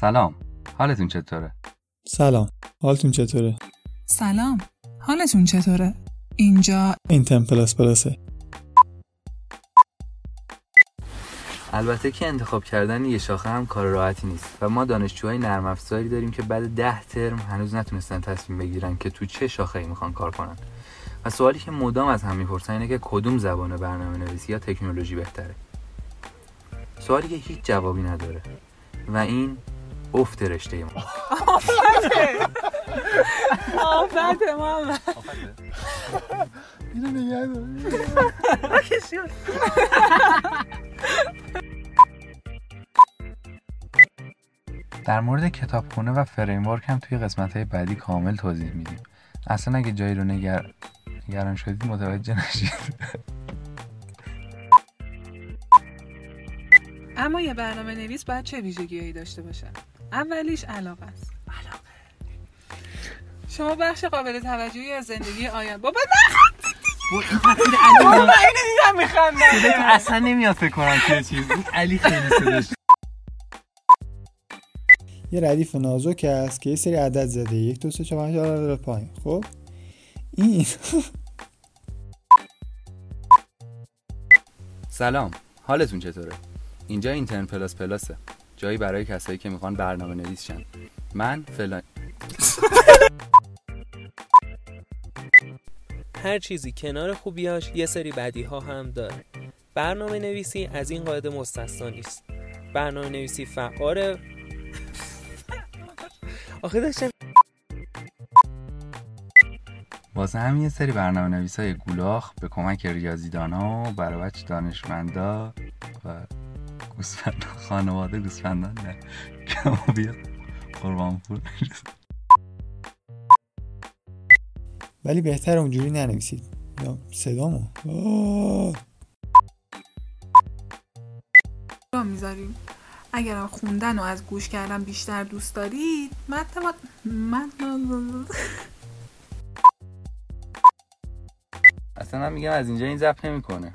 سلام. حالتون چطوره؟ سلام. حالتون چطوره؟ سلام. حالتون چطوره؟ اینجا این تم پلاس پلاسه. البته که انتخاب کردن یه شاخه هم کار راحتی نیست و ما دانشجوهای نرم افزاری داریم که بعد ده ترم هنوز نتونستن تصمیم بگیرن که تو چه شاخه ای می‌خوان کار کنن. و سوالی که مدام از هم می‌پرسن اینه که کدوم زبان برنامه نویسی یا تکنولوژی بهتره؟ سوالی که هیچ جوابی نداره. و این افت رشته ما. آفت محمد اینو نگه در مورد کتابخونه و فریمورک هم توی قسمت های بعدی کامل توضیح میدیم. اصلا اگه جایی رو نگر... نگران شدید متوجه نشید. اما یه برنامه نویس باید چه ویژگیهایی داشته باشه اولیش علاقه است. علاقه. شما بخش قابل توجهی از زندگی آینده بابا نه بابا اینو دیدم میخندم اصلا نمیاد فکر کنم توی چیز. علی خیلی صداش. یه ردیف نازک هست که یه سری عدد زده. یک دو سه چهار پنج پایین خب؟ این سلام. حالتون چطوره؟ اینجا اینترن پلاس پلاسه. جایی برای کسایی که می‌خوان برنامه نویس شن من فلان هر چیزی کنار خوبیاش یه سری بدی ها هم داره. برنامه نویسی از این قاعده مستثنا نیست. برنامه نویسی فعاره آخه داشتم واسه همین یه سری برنامه نویس های گولاخ به کمک ریاضیدان ها و برابچ دانشمندا و گوسفند خانواده گوسفندان نه کم بیاد قربان پور ولی بهتر اونجوری ننویسید. یا صدامو. را می‌ذاریم. اگر خوندن و از گوش کردن بیشتر دوست دارید متن ما- متن اصلا من میگم از اینجا این زب نمی‌کنه.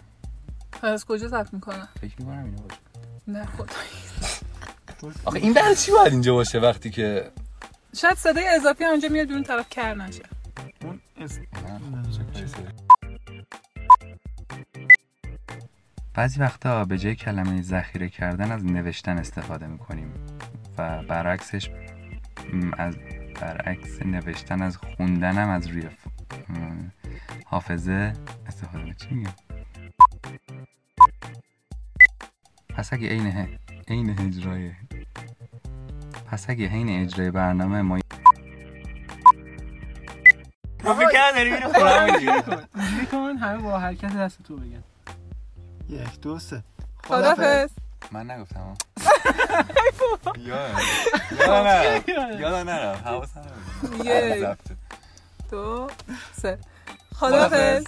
از کجا ضبط می‌کنه؟ فکر می‌کنم اینو باشه. نه خدایی آخه این برای چی باید اینجا باشه وقتی که شاید صدای اضافی اونجا میاد بیرون طرف کر نشه. بعضی وقتا به جای کلمه ذخیره کردن از نوشتن استفاده می‌کنیم و برعکسش از برعکس نوشتن از خوندنم از روی حافظه استفاده می چی میگم؟ پس اگه عین عین اجرای پس اگه حین اجرای برنامه ما کن. همه با حرکت دست تو بگن. یک دو سه. خدافز من نگفتم. یادم نرم یادم نرم حواسم. یک. دو سه. خدافز